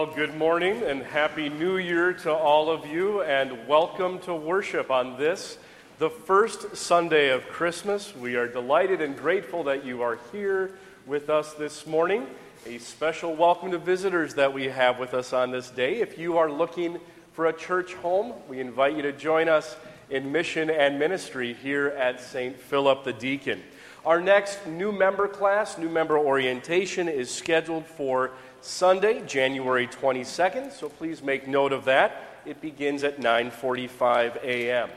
Well, good morning and happy new year to all of you, and welcome to worship on this, the first Sunday of Christmas. We are delighted and grateful that you are here with us this morning. A special welcome to visitors that we have with us on this day. If you are looking for a church home, we invite you to join us in mission and ministry here at St. Philip the Deacon. Our next new member class, new member orientation, is scheduled for Sunday, January 22nd, so please make note of that. It begins at 9:45 a.m.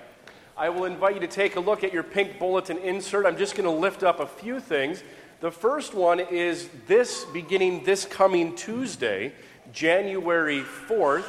I will invite you to take a look at your pink bulletin insert. I'm just going to lift up a few things. The first one is this beginning this coming Tuesday, January 4th,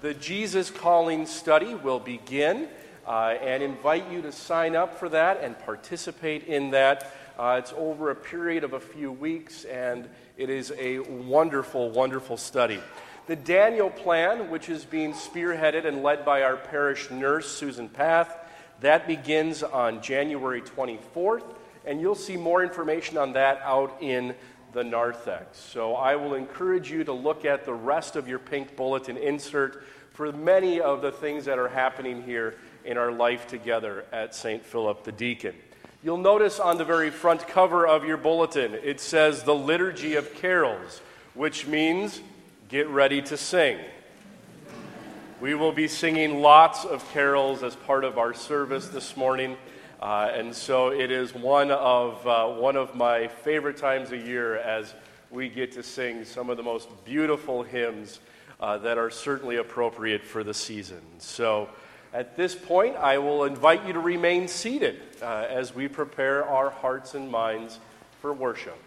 the Jesus Calling study will begin uh, and invite you to sign up for that and participate in that. Uh, it's over a period of a few weeks and it is a wonderful, wonderful study. The Daniel Plan, which is being spearheaded and led by our parish nurse, Susan Path, that begins on January 24th, and you'll see more information on that out in the narthex. So I will encourage you to look at the rest of your pink bulletin insert for many of the things that are happening here in our life together at St. Philip the Deacon. You'll notice on the very front cover of your bulletin, it says the Liturgy of Carols, which means get ready to sing. We will be singing lots of carols as part of our service this morning. Uh, and so it is one of, uh, one of my favorite times a year as we get to sing some of the most beautiful hymns uh, that are certainly appropriate for the season. So at this point, I will invite you to remain seated uh, as we prepare our hearts and minds for worship.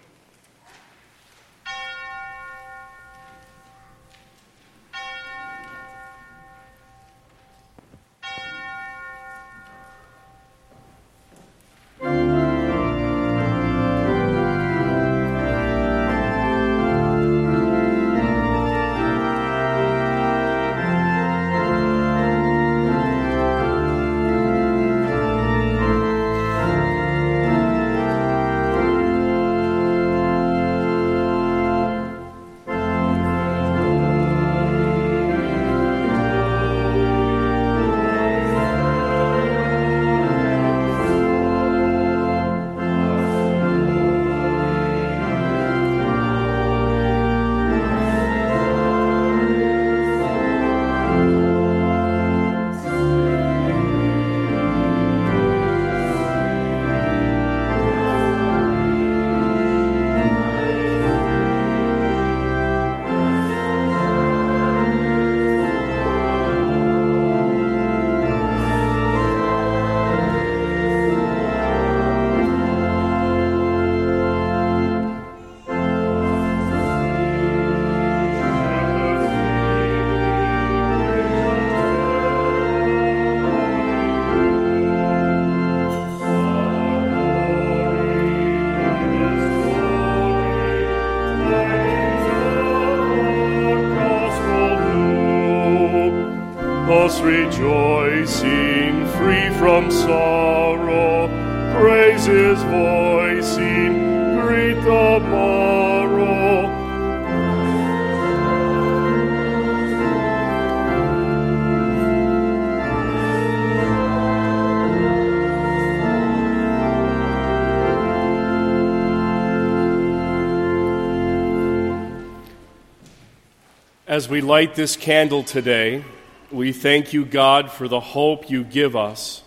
We light this candle today, we thank you, God, for the hope you give us,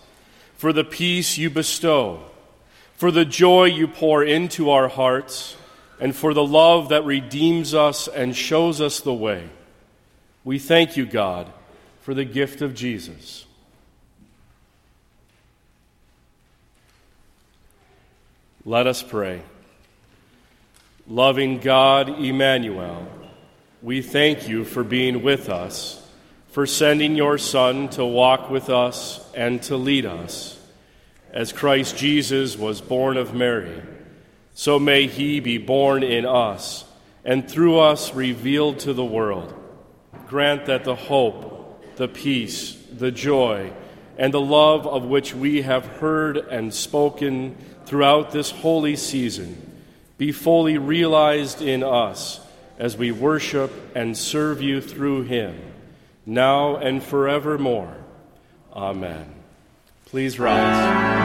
for the peace you bestow, for the joy you pour into our hearts, and for the love that redeems us and shows us the way. We thank you, God, for the gift of Jesus. Let us pray. Loving God, Emmanuel, we thank you for being with us for sending your Son to walk with us and to lead us. As Christ Jesus was born of Mary, so may he be born in us and through us revealed to the world. Grant that the hope, the peace, the joy, and the love of which we have heard and spoken throughout this holy season be fully realized in us as we worship and serve you through him, now and forevermore. Amen. Please rise.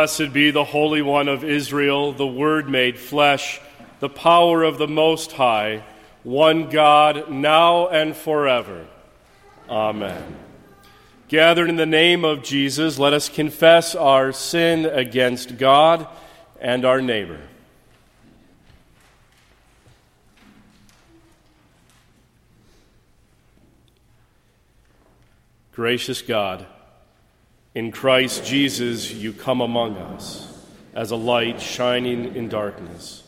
Blessed be the Holy One of Israel, the Word made flesh, the power of the Most High, one God, now and forever. Amen. Gathered in the name of Jesus, let us confess our sin against God and our neighbor. Gracious God, in Christ Jesus, you come among us as a light shining in darkness.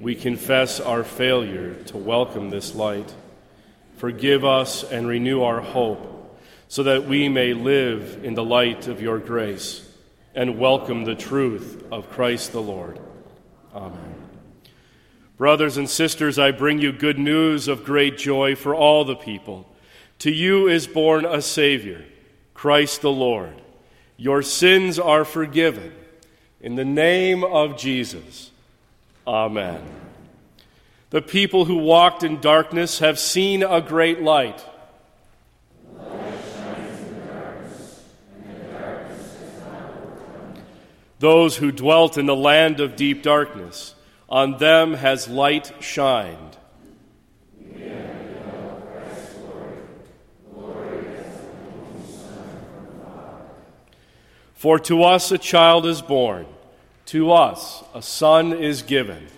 We confess our failure to welcome this light. Forgive us and renew our hope so that we may live in the light of your grace and welcome the truth of Christ the Lord. Amen. Brothers and sisters, I bring you good news of great joy for all the people. To you is born a Savior, Christ the Lord. Your sins are forgiven. In the name of Jesus. Amen. The people who walked in darkness have seen a great light. Those who dwelt in the land of deep darkness, on them has light shined. For to us a child is born, to us a son is given.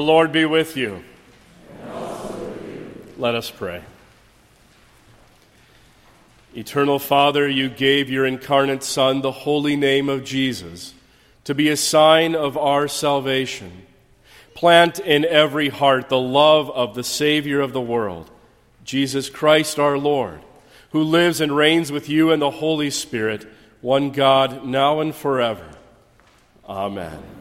The Lord be with you. With you. Let us pray. Eternal Father, you gave your incarnate Son the holy name of Jesus to be a sign of our salvation. Plant in every heart the love of the Savior of the world, Jesus Christ our Lord, who lives and reigns with you in the Holy Spirit, one God, now and forever. Amen.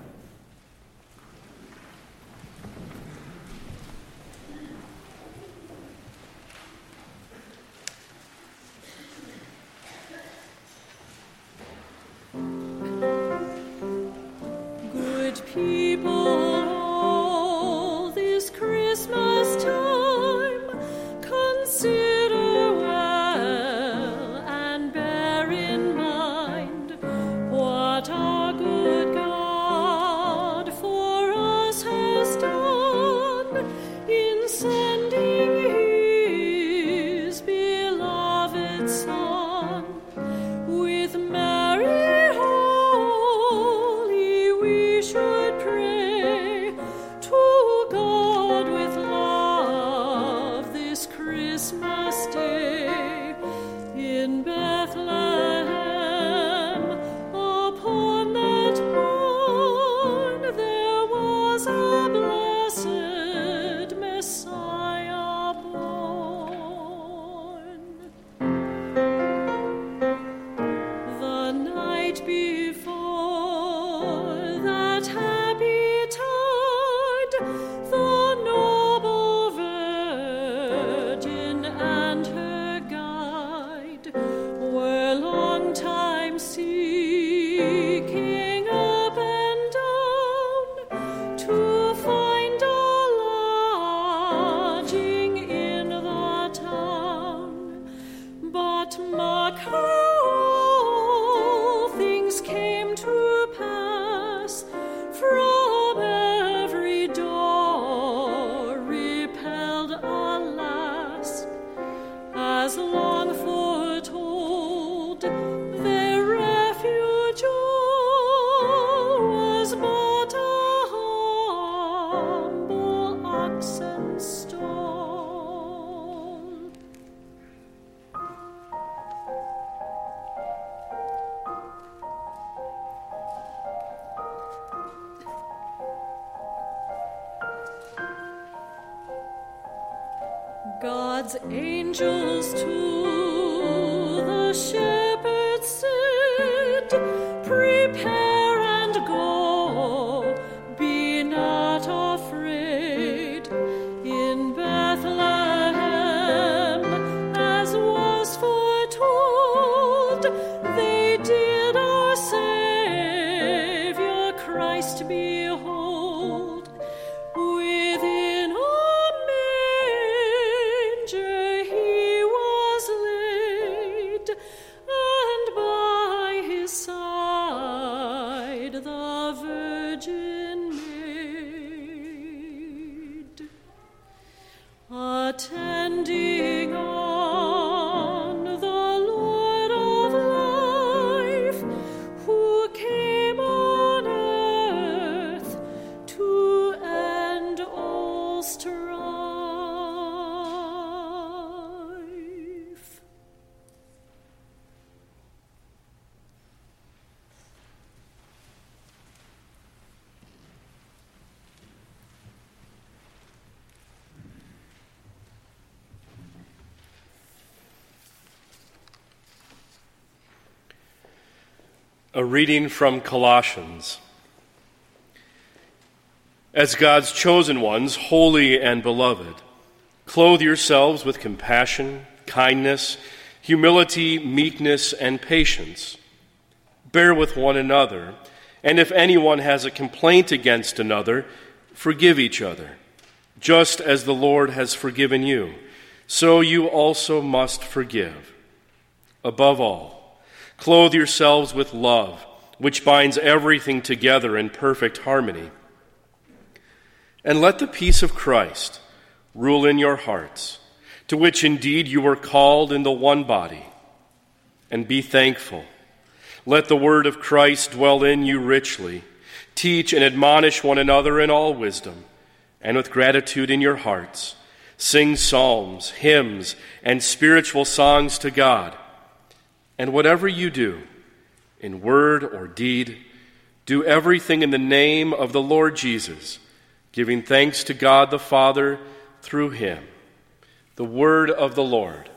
all this Christmas time. God's A reading from Colossians. As God's chosen ones, holy and beloved, clothe yourselves with compassion, kindness, humility, meekness, and patience. Bear with one another, and if anyone has a complaint against another, forgive each other. Just as the Lord has forgiven you, so you also must forgive. Above all, clothe yourselves with love, which binds everything together in perfect harmony. And let the peace of Christ rule in your hearts, to which indeed you were called in the one body. And be thankful. Let the word of Christ dwell in you richly. Teach and admonish one another in all wisdom, and with gratitude in your hearts, sing psalms, hymns, and spiritual songs to God. And whatever you do, in word or deed, do everything in the name of the Lord Jesus, giving thanks to God the Father through him. The word of the Lord.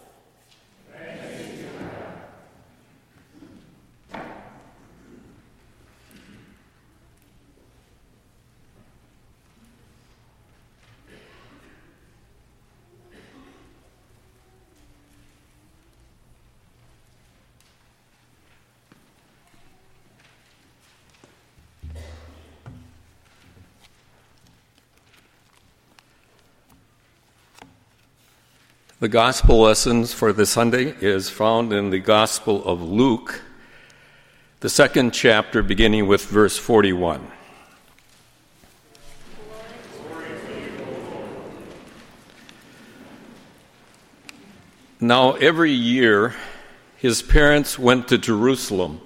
The gospel lessons for this Sunday is found in the Gospel of Luke, the second chapter, beginning with verse 41. Now, every year, his parents went to Jerusalem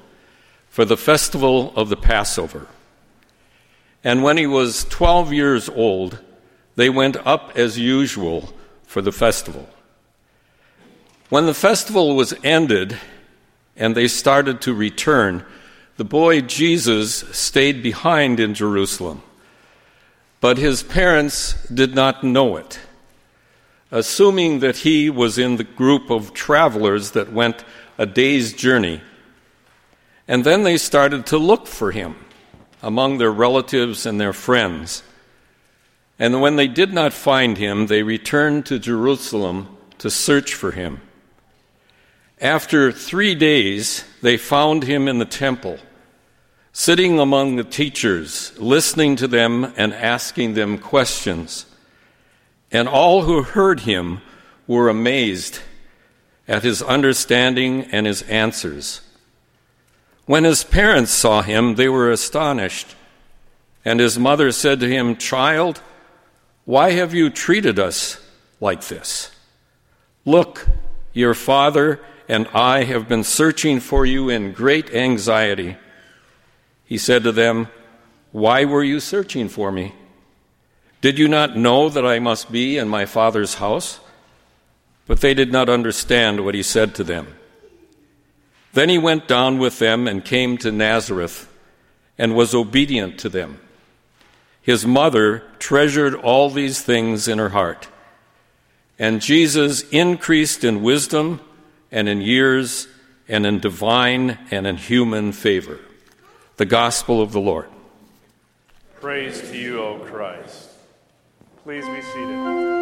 for the festival of the Passover. And when he was 12 years old, they went up as usual for the festival. When the festival was ended and they started to return, the boy Jesus stayed behind in Jerusalem. But his parents did not know it. Assuming that he was in the group of travelers that went a day's journey. And then they started to look for him among their relatives and their friends. And when they did not find him, they returned to Jerusalem to search for him. After three days, they found him in the temple, sitting among the teachers, listening to them and asking them questions. And all who heard him were amazed at his understanding and his answers. When his parents saw him, they were astonished. And his mother said to him, Child, why have you treated us like this? Look, your father and I have been searching for you in great anxiety. He said to them, Why were you searching for me? Did you not know that I must be in my Father's house? But they did not understand what he said to them. Then he went down with them and came to Nazareth and was obedient to them. His mother treasured all these things in her heart. And Jesus increased in wisdom and in years and in divine and in human favor. The gospel of the Lord. Praise to you, O Christ. Please be seated.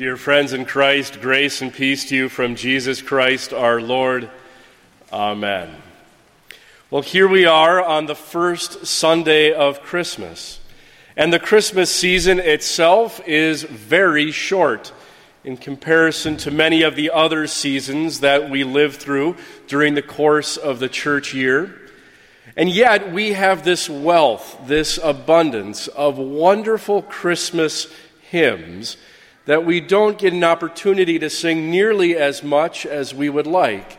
Dear friends in Christ, grace and peace to you from Jesus Christ our Lord. Amen. Well, here we are on the first Sunday of Christmas. And the Christmas season itself is very short in comparison to many of the other seasons that we live through during the course of the church year. And yet, we have this wealth, this abundance of wonderful Christmas hymns that we don't get an opportunity to sing nearly as much as we would like.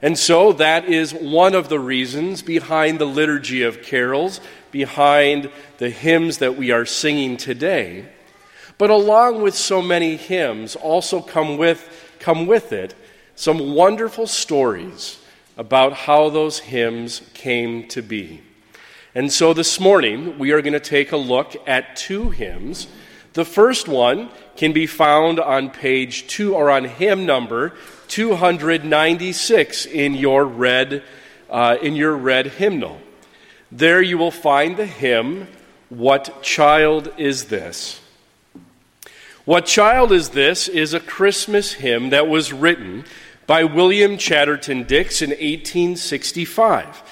And so that is one of the reasons behind the liturgy of carols, behind the hymns that we are singing today. But along with so many hymns, also come with, come with it some wonderful stories about how those hymns came to be. And so this morning, we are going to take a look at two hymns the first one can be found on page 2 or on hymn number 296 in your red uh, in your red hymnal. There you will find the hymn What Child is This? What Child is This is a Christmas hymn that was written by William Chatterton Dix in 1865.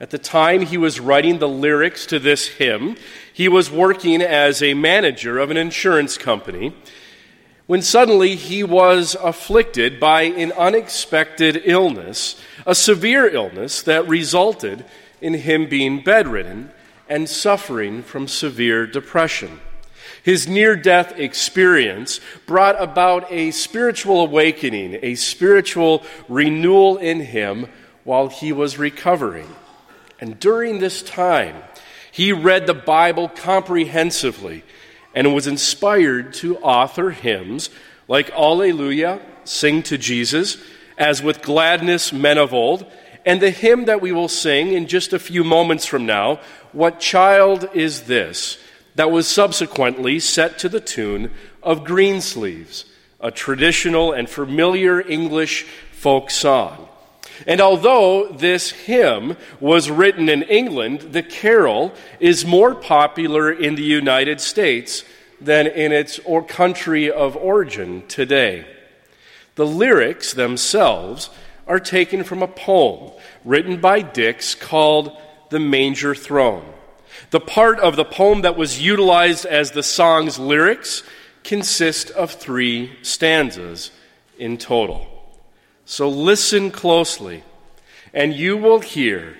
At the time he was writing the lyrics to this hymn, he was working as a manager of an insurance company when suddenly he was afflicted by an unexpected illness, a severe illness that resulted in him being bedridden and suffering from severe depression. His near death experience brought about a spiritual awakening, a spiritual renewal in him while he was recovering. And during this time, he read the Bible comprehensively and was inspired to author hymns like Alleluia, Sing to Jesus, As with Gladness Men of Old, and the hymn that we will sing in just a few moments from now, What Child is This? that was subsequently set to the tune of Greensleeves, a traditional and familiar English folk song. And although this hymn was written in England, the carol is more popular in the United States than in its country of origin today. The lyrics themselves are taken from a poem written by Dix called The Manger Throne. The part of the poem that was utilized as the song's lyrics consists of three stanzas in total. So listen closely, and you will hear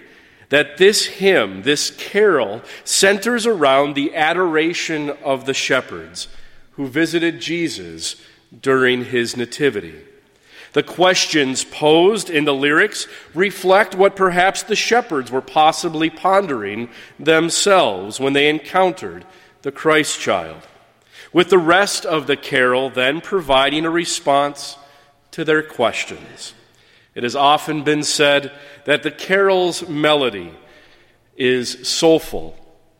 that this hymn, this carol, centers around the adoration of the shepherds who visited Jesus during his nativity. The questions posed in the lyrics reflect what perhaps the shepherds were possibly pondering themselves when they encountered the Christ child. With the rest of the carol then providing a response to their questions. It has often been said that the carol's melody is soulful,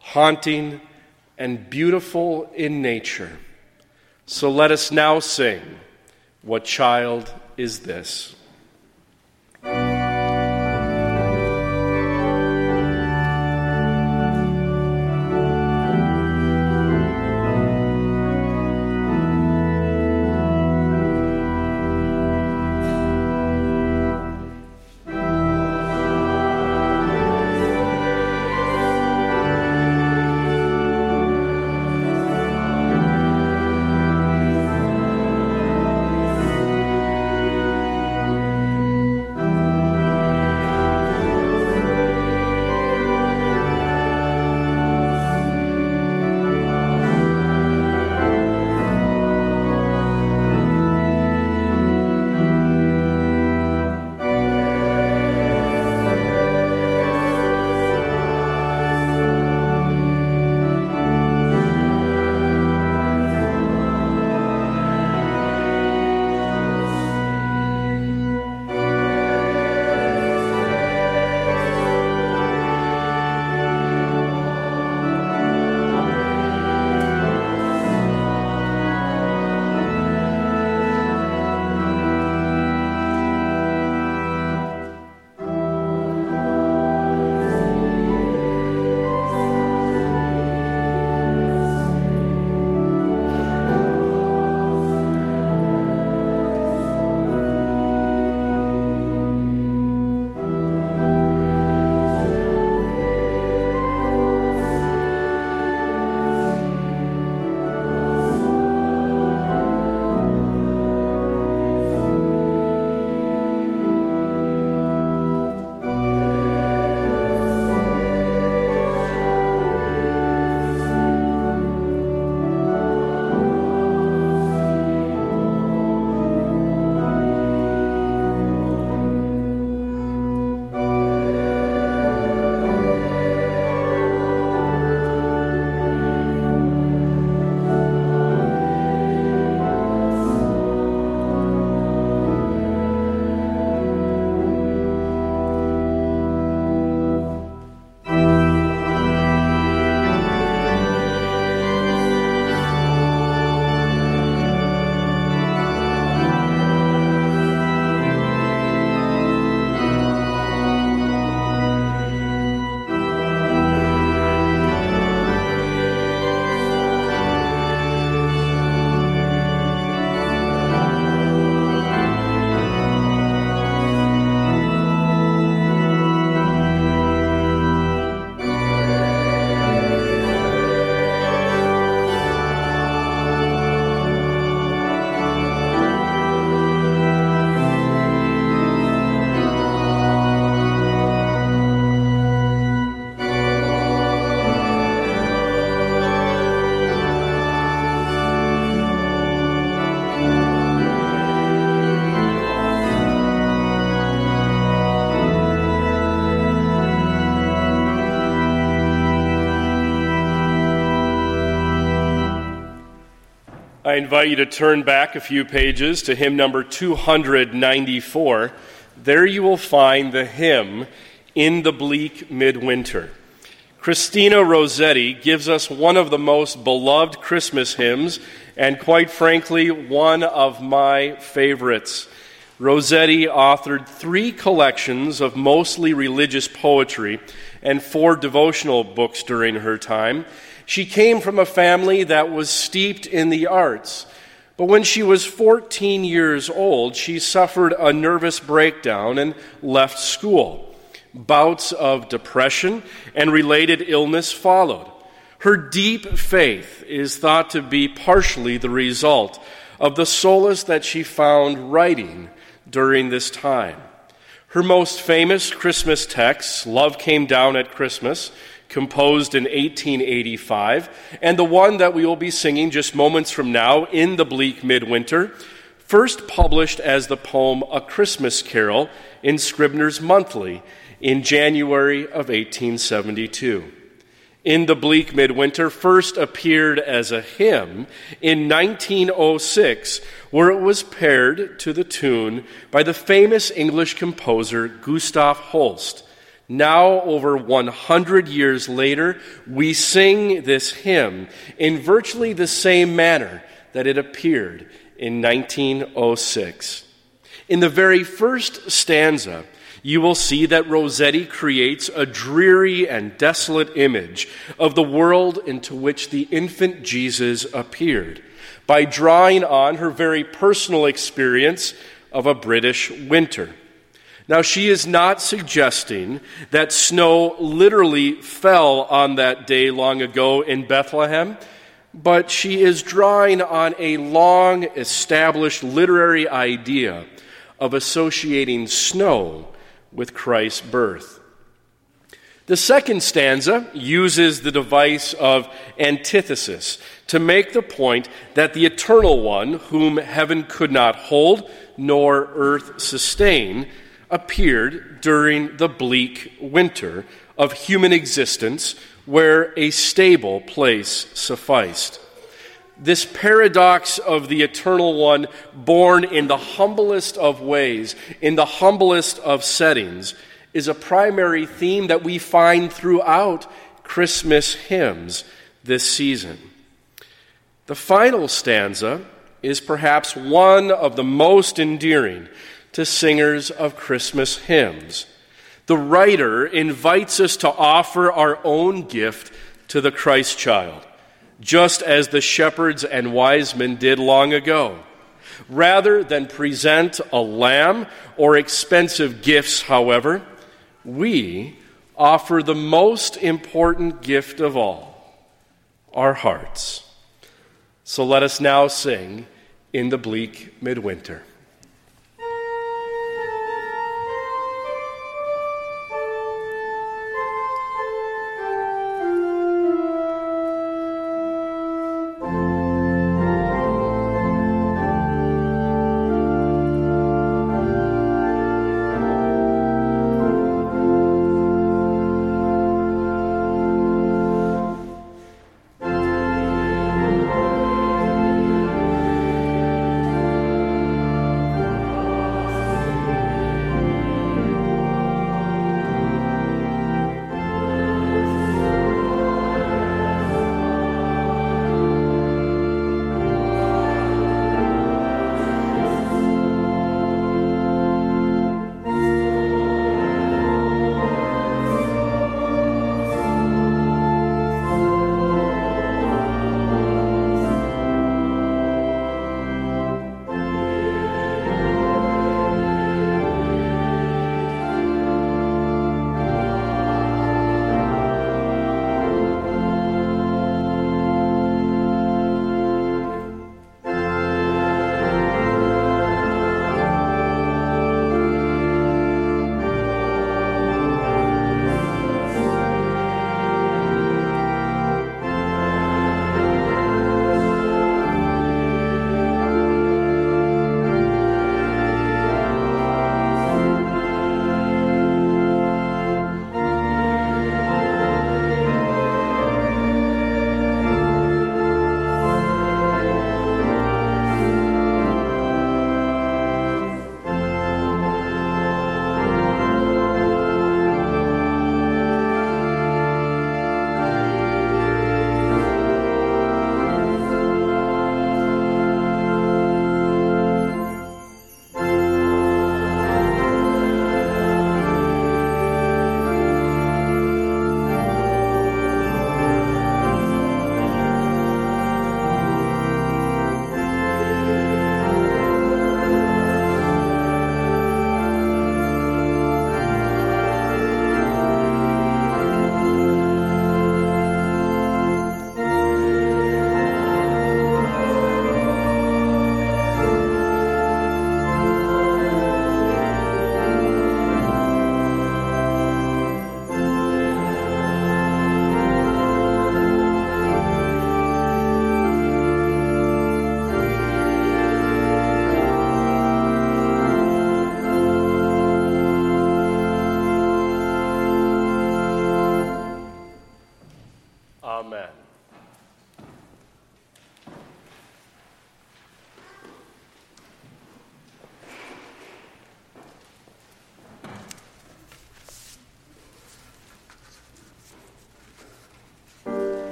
haunting, and beautiful in nature. So let us now sing, What Child is This? I invite you to turn back a few pages to hymn number 294. There you will find the hymn, In the Bleak Midwinter. Christina Rossetti gives us one of the most beloved Christmas hymns, and quite frankly, one of my favorites. Rossetti authored three collections of mostly religious poetry and four devotional books during her time. She came from a family that was steeped in the arts. But when she was 14 years old, she suffered a nervous breakdown and left school. Bouts of depression and related illness followed. Her deep faith is thought to be partially the result of the solace that she found writing during this time. Her most famous Christmas text, Love Came Down at Christmas, composed in 1885, and the one that we will be singing just moments from now, In the Bleak Midwinter, first published as the poem A Christmas Carol in Scribner's Monthly in January of 1872 in the bleak midwinter first appeared as a hymn in 1906, where it was paired to the tune by the famous English composer Gustav Holst. Now, over 100 years later, we sing this hymn in virtually the same manner that it appeared in 1906. In the very first stanza, you will see that Rossetti creates a dreary and desolate image of the world into which the infant Jesus appeared by drawing on her very personal experience of a British winter. Now, she is not suggesting that snow literally fell on that day long ago in Bethlehem, but she is drawing on a long established literary idea of associating snow with Christ's birth. The second stanza uses the device of antithesis to make the point that the Eternal One, whom heaven could not hold nor earth sustain, appeared during the bleak winter of human existence where a stable place sufficed. This paradox of the Eternal One, born in the humblest of ways, in the humblest of settings, is a primary theme that we find throughout Christmas hymns this season. The final stanza is perhaps one of the most endearing to singers of Christmas hymns. The writer invites us to offer our own gift to the Christ child just as the shepherds and wise men did long ago. Rather than present a lamb or expensive gifts, however, we offer the most important gift of all our hearts. So let us now sing in the bleak midwinter.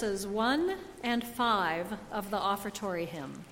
Verses 1 and 5 of the offertory hymn.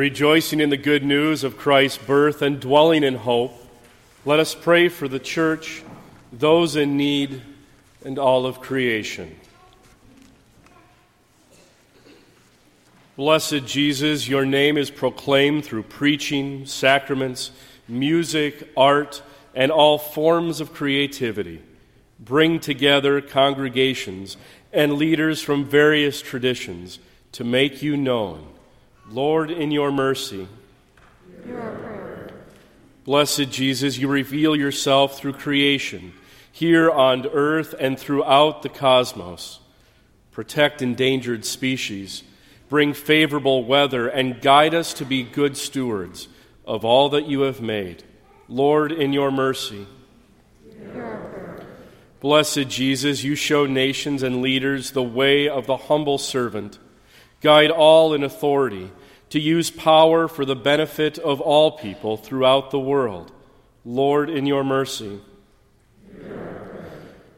Rejoicing in the good news of Christ's birth and dwelling in hope, let us pray for the church, those in need, and all of creation. Blessed Jesus, your name is proclaimed through preaching, sacraments, music, art, and all forms of creativity. Bring together congregations and leaders from various traditions to make you known. Lord, in your mercy, Blessed Jesus, you reveal yourself through creation, here on earth and throughout the cosmos. Protect endangered species, bring favorable weather, and guide us to be good stewards of all that you have made. Lord, in your mercy. Blessed Jesus, you show nations and leaders the way of the humble servant. Guide all in authority to use power for the benefit of all people throughout the world. Lord, in your mercy.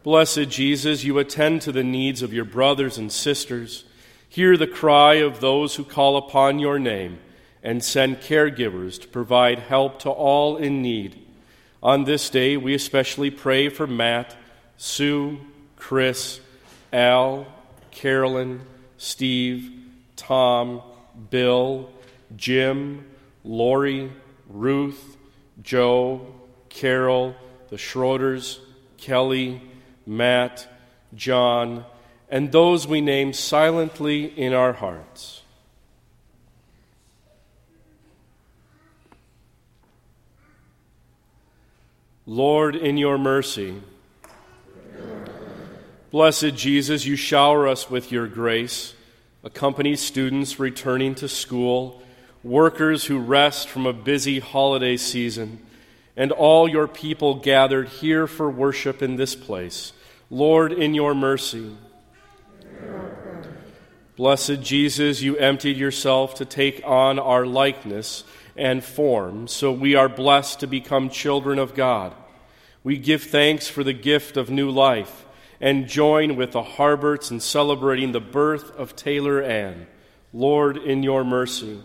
Blessed Jesus, you attend to the needs of your brothers and sisters. Hear the cry of those who call upon your name and send caregivers to provide help to all in need. On this day, we especially pray for Matt, Sue, Chris, Al, Carolyn, Steve, Tom, Bill, Jim, Lori, Ruth, Joe, Carol, the Schroeders, Kelly, Matt, John, and those we name silently in our hearts. Lord, in your mercy, Blessed Jesus, you shower us with your grace, accompany students returning to school, workers who rest from a busy holiday season and all your people gathered here for worship in this place. Lord, in your mercy. Blessed Jesus, you emptied yourself to take on our likeness and form, so we are blessed to become children of God. We give thanks for the gift of new life and join with the Harberts in celebrating the birth of Taylor Ann. Lord, in your mercy.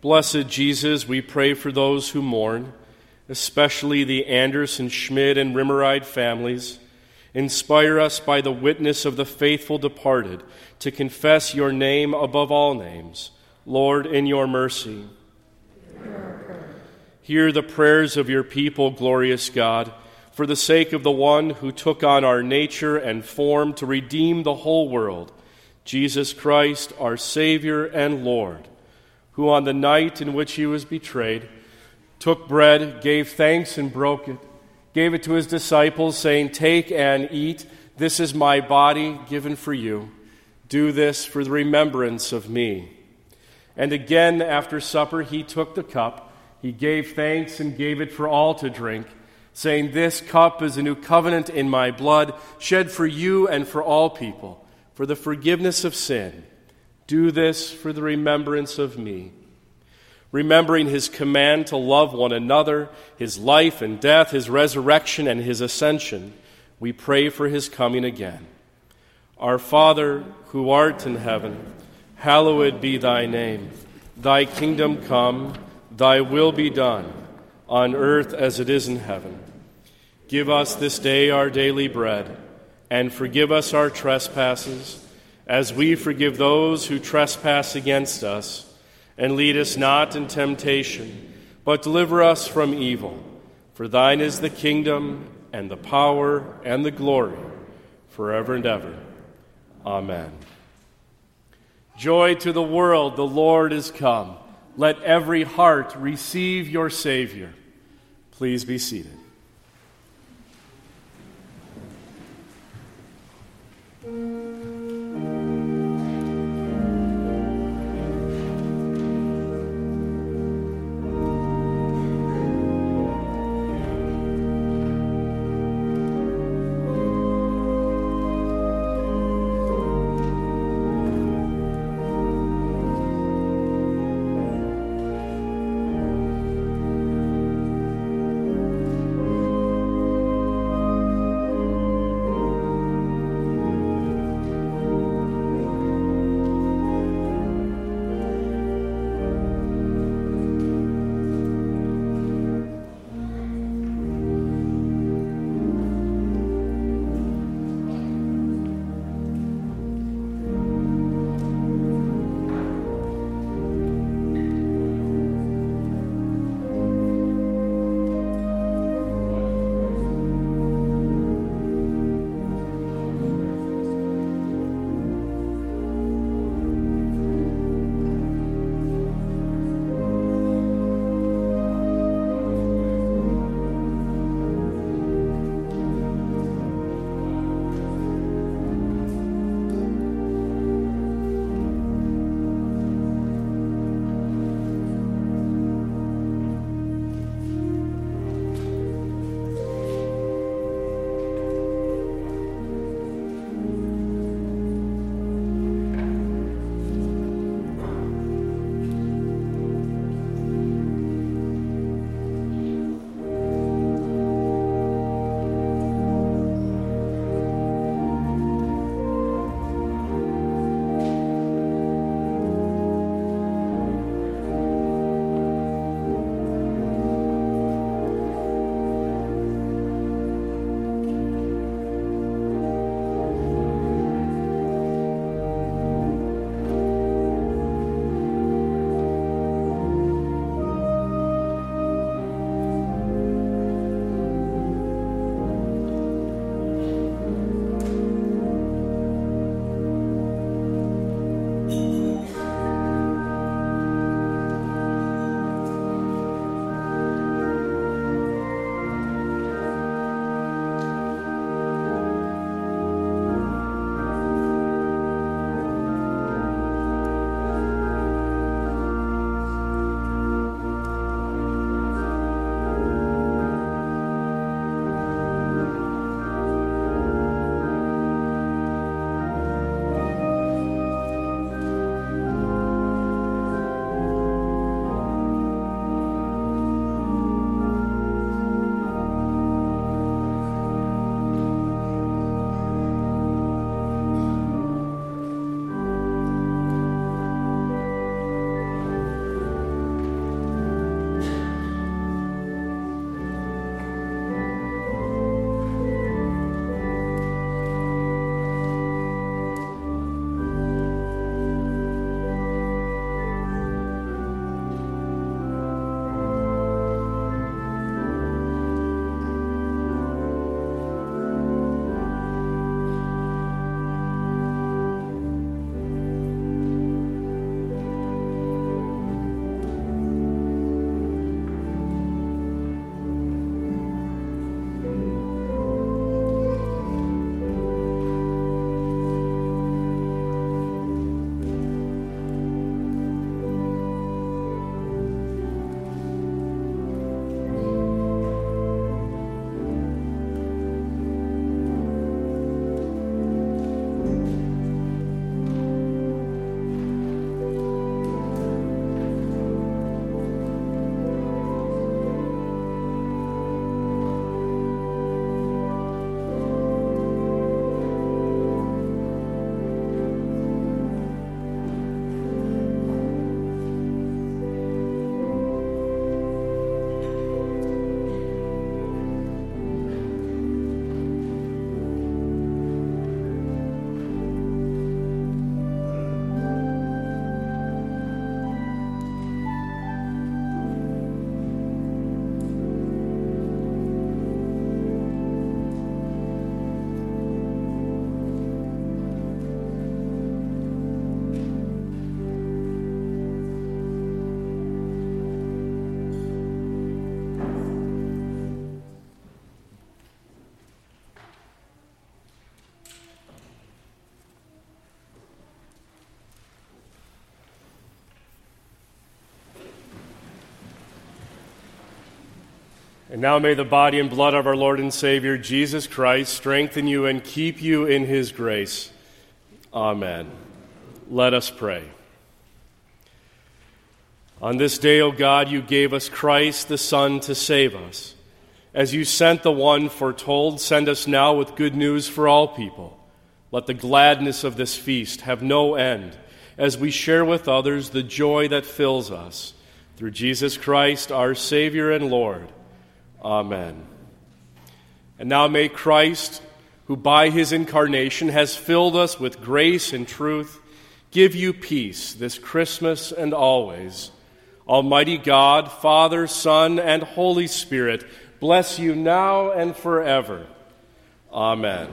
Blessed Jesus, we pray for those who mourn, especially the Anderson, Schmid, and Rimmeride families. Inspire us by the witness of the faithful departed to confess your name above all names. Lord, in your mercy. Hear the prayers of your people, glorious God, for the sake of the one who took on our nature and form to redeem the whole world, Jesus Christ, our Savior and Lord who on the night in which he was betrayed took bread, gave thanks, and broke it, gave it to his disciples, saying, Take and eat. This is my body given for you. Do this for the remembrance of me. And again, after supper, he took the cup. He gave thanks and gave it for all to drink, saying, This cup is a new covenant in my blood, shed for you and for all people, for the forgiveness of sin. Do this for the remembrance of me. Remembering his command to love one another, his life and death, his resurrection and his ascension, we pray for his coming again. Our Father, who art in heaven, hallowed be thy name. Thy kingdom come, thy will be done, on earth as it is in heaven. Give us this day our daily bread, and forgive us our trespasses as we forgive those who trespass against us. And lead us not in temptation, but deliver us from evil. For thine is the kingdom, and the power, and the glory, forever and ever. Amen. Joy to the world, the Lord is come. Let every heart receive your Savior. Please be seated. And now may the body and blood of our Lord and Savior, Jesus Christ, strengthen you and keep you in his grace. Amen. Let us pray. On this day, O God, you gave us Christ the Son to save us. As you sent the one foretold, send us now with good news for all people. Let the gladness of this feast have no end as we share with others the joy that fills us. Through Jesus Christ, our Savior and Lord. Amen. And now may Christ, who by his incarnation has filled us with grace and truth, give you peace this Christmas and always. Almighty God, Father, Son, and Holy Spirit, bless you now and forever. Amen.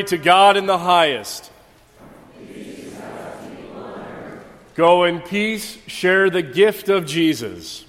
Glory to God in the highest. Go in peace, share the gift of Jesus.